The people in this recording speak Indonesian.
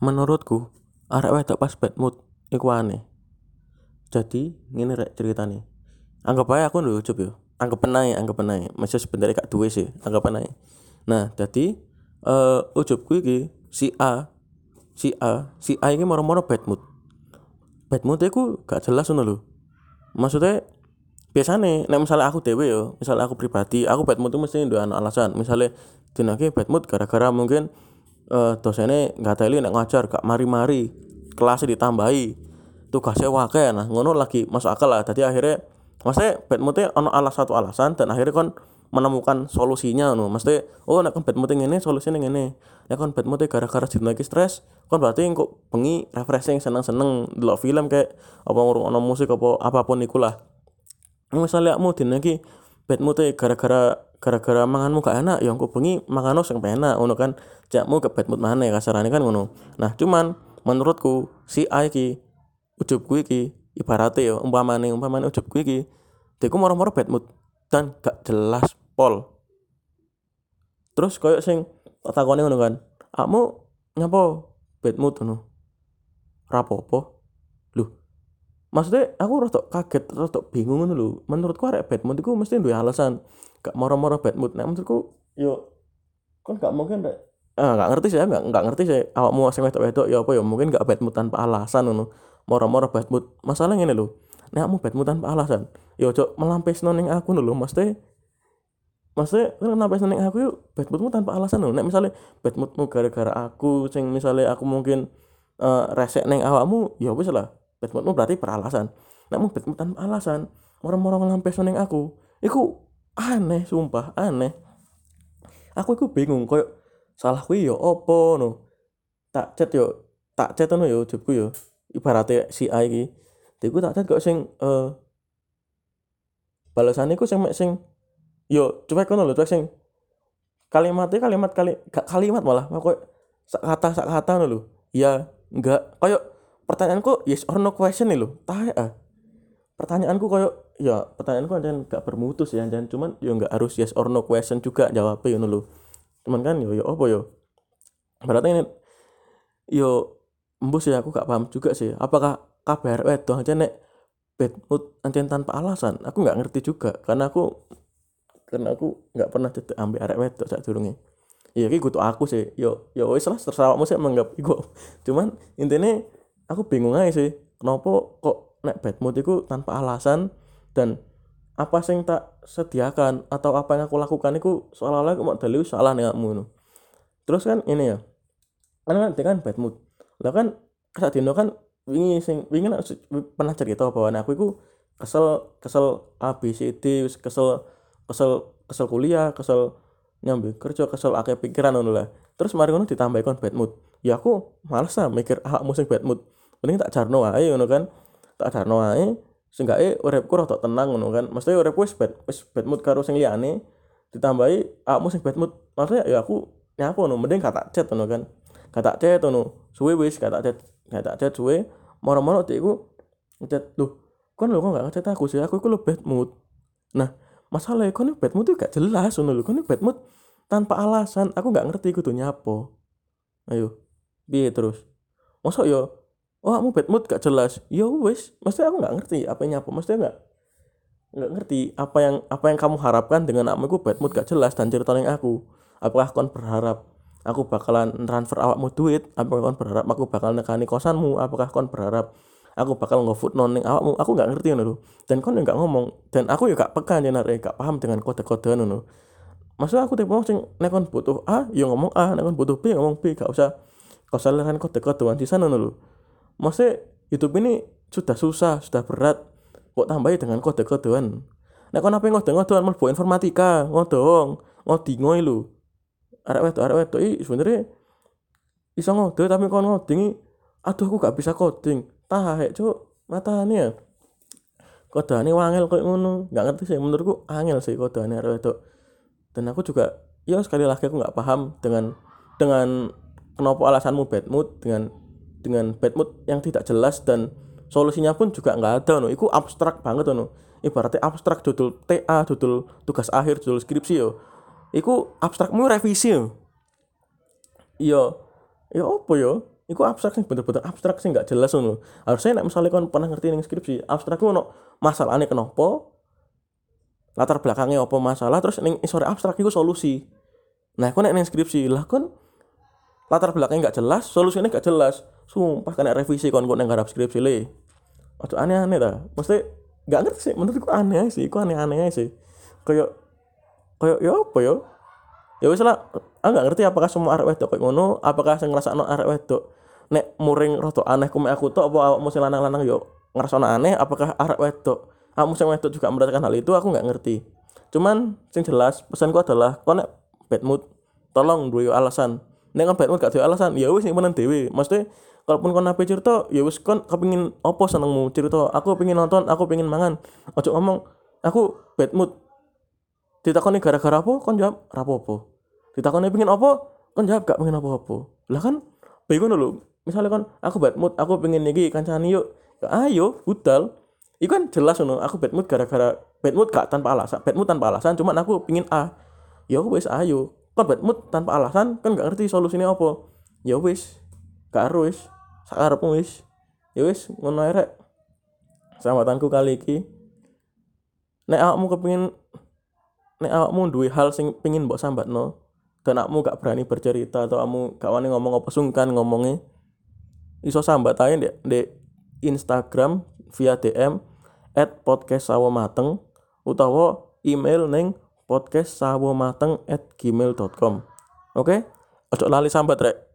menurutku arek wedok pas bad mood iku aneh. Jadi ngene rek ceritane. Anggap aja aku nduk ujub yo. Anggap ae anggap ae. Masih sebenarnya gak duwe sih anggap ae. Nah jadi uh, ujubku iki si A si A si A ini moro-moro bad mood. Bad mood iku gak jelas ngono lho. Maksudnya biasanya nek misalnya aku dewe yo misalnya aku pribadi aku bad mood itu mesti duwe alasan. Misalnya dinake bad mood gara-gara mungkin dosennya nggak teli nek ngajar gak mari-mari kelasnya ditambahi tugasnya wakil. Nah ngono lagi masuk akal lah. Jadi akhirnya maksudnya moodnya ono alas satu alasan dan akhirnya kon menemukan solusinya no mesti oh nek kon ini solusinya ini nek kon bad mood gara-gara jadi lagi stres kon berarti kok bengi refreshing seneng-seneng delok film kayak apa ngurung ono musik apa apa pun ikulah. Misalnya kamu dina iki mood gara-gara gara-gara manganmu gak enak ya engko bengi mangan sing penak ngono kan. Jakmu mana ya kasarane kan ngono. Nah cuman menurutku si A iki ujubku iki ibaratnya ya umpamane umpamane ujubku iki deku moro-moro mood dan gak jelas pol. Terus koyo sing tak takone ngono kan kamu nyapa mood ngono? Rapopo maksudnya aku rada kaget rada bingung ngono lho. Menurutku arek mood iku mesti duwe alasan gak moro-moro bad mood. Nek menurutku yo kan gak mungkin rek. Ah gak ngerti sih gak gak ngerti sih. Awakmu sing wedok-wedok ya apa ya? Mungkin gak bad mood tanpa alasan ngono. Moro-moro bad mood. Masalah ngene lho nek kamu bad mood tanpa alasan yo cok melampesno ning aku lho. Mesti maksudnya kan melampiasno ning aku yuk bad moodmu tanpa alasan lho. Nek misalnya bad moodmu gara-gara aku sing misalnya aku mungkin uh, resek neng awakmu ya wis lah. Bad moodmu berarti beralasan. Namun bad mood tanpa alasan orang-orang ngelampe neng aku iku aneh sumpah aneh. Aku iku bingung koyo salah kuwi yo opo no tak chat yo tak chat no yo jebku yo. Ibaratnya si A iki. Diku tak chat kok sing uh, balasan iku sing sing yo cuek kono lho cuek sing kalimatnya kalimat kali kalimat malah kok sak kata sak kata no lho. Ya enggak. Koyo pertanyaanku yes or no question nih lo tahe ah. Pertanyaanku koyo ya pertanyaanku jangan gak bermutu ya jangan cuman yo ya gak harus yes or no question juga jawabnya yo lo cuman kan yo yo apa yo berarti ini yo embus ya aku gak paham juga sih. Apakah kabar itu aja nek bad mood ancen tanpa alasan? Aku nggak ngerti juga karena aku karena aku nggak pernah cetek ambil arek wedok saat durungnya. Iya ki kutu aku sih. Yo yo wis lah terserah kamu sih menganggap iku. Cuman intinya aku bingung aja sih kenapa kok nek bad mood itu tanpa alasan dan apa sing tak sediakan atau apa yang aku lakukan itu seolah-olah aku mau dalil salah nih kamu terus kan ini ya kan kan bad mood. Lah kan saat dino kan wingi sing wingi pernah cerita bahwa aku itu kesel kesel A B C D kesel kesel kesel kuliah kesel nyambi kerja kesel akeh pikiran ngono lah. Terus mari ngono ditambahkan bad mood. Ya aku males lah mikir ah musim bad mood. Mending tak jarno wae ngono kan. Tak jarno seenggaknya uripku rada tenang ngono kan. Mesti uripku wis bad wis bad mood karo sing liyane ditambahi aku sing bad mood. Maksudnya ya aku nyapa ngono mending kata chat ngono kan. Kata chat ngono suwe wis kata chat kata chat suwe. Moro-moro iku chat lu kan lu kok gak ngechat aku sih? Aku iku bad mood. Nah masalah kon bad mood itu gak jelas ngono lho. Kon bad mood tanpa alasan. Aku gak ngerti tuh nyapo. Ayo piye terus? Masa yo oh kamu bad mood gak jelas. Ya wes mesti aku nggak ngerti apa yang apa mesti nggak nggak ngerti apa yang apa yang kamu harapkan dengan aku bad mood gak jelas dan cerita yang aku. Apakah kon berharap aku bakalan transfer awakmu duit? Apakah kon berharap aku bakal nekani kosanmu? Apakah kon berharap aku bakal ngefood noning awakmu? Aku nggak ngerti ngono dan kon nggak ngomong. Dan aku gak peka nih gak paham dengan kode-kode ngono maksud aku tipe sing nek butuh A ya ngomong A. Nek kon butuh B ngomong B. Gak usah kau salah kode-kodean di sana lho maksudnya hidup ini sudah susah sudah berat kok tambahin dengan kode-kodean. Nah kon apa ngode-ngodean mlebu informatika ngodong ngodingoy lu arek wedok arek wedok iki sebenarnya iso ngode tapi kon ngodingi aduh aku gak bisa coding. Tahe cuk. Matane ya. Kodane wangel koyo ngono. Gak ngerti sih menurutku angel sih kodane arek wedok. Dan aku juga ya sekali lagi aku nggak paham dengan dengan kenapa alasanmu bad mood dengan dengan bad mood yang tidak jelas dan solusinya pun juga nggak ada no. Itu abstrak banget no. Ibaratnya abstrak judul TA judul tugas akhir judul skripsi yo. Iku abstrakmu revisi yo. Iya. Ya apa yo? Iku abstrak sih bener-bener abstrak sih nggak jelas ngono harusnya nek misalnya kon pernah ngerti ning skripsi abstrak ono masalahnya kenapa latar belakangnya apa masalah terus ning isore abstrak iku solusi. Nah nek ning skripsi lah kon latar belakangnya nggak jelas solusinya nggak jelas. Sumpah kena revisi kon kok neng garap skripsi le. Aduh aneh-aneh dah mesti nggak ngerti sih menurutku aneh sih iku aneh-aneh sih. Kayak kayak ya apa ya? Ya wis lah aku nggak ngerti apakah semua arek wedok kayak ngono apakah sing ngrasakno arek wedok nek muring rada aneh kume aku tok apa awakmu sing lanang-lanang yo ngrasakno aneh apakah arek wedok kamu sing wedok juga merasakan hal itu aku nggak ngerti. Cuman sing jelas pesanku adalah kau nek bad mood tolong duwe alasan nek kan mood gak duwe alasan ya wis nyimpen dhewe. Maksudnya kalaupun kon nape cerita ya wis kon kepengin opo senengmu cerita. Aku pengen nonton aku pengen mangan. Ojo ngomong aku bad mood. Ditakoni gara-gara apa? Kon jawab rapopo ditakoni pengen apa? Kon jawab gak pengen apa-apa. Lah kan bingung dulu misalnya kon aku bad mood aku pengen iki kancani yuk. Ayo budal. Itu kan jelas ngono aku bad mood gara-gara bad mood gak tanpa alasan bad mood tanpa alasan cuman aku pengen A. Ya wis ayo kon bad mood tanpa alasan kan gak ngerti solusinya apa. Ya wis gak harus sakarepmu wis. Ya wis ngono rek. Sambatanku kali iki. Nek awakmu kepengin nek awakmu duwe hal sing pengin mbok sambatno dan awakmu gak berani bercerita atau kamu gak wani ngomong apa sungkan ngomongnya iso sambat aja di, di Instagram via DM at podcast sawo mateng utawa email neng podcast sawo mateng at gmail.com oke okay? ojo lali sambat rek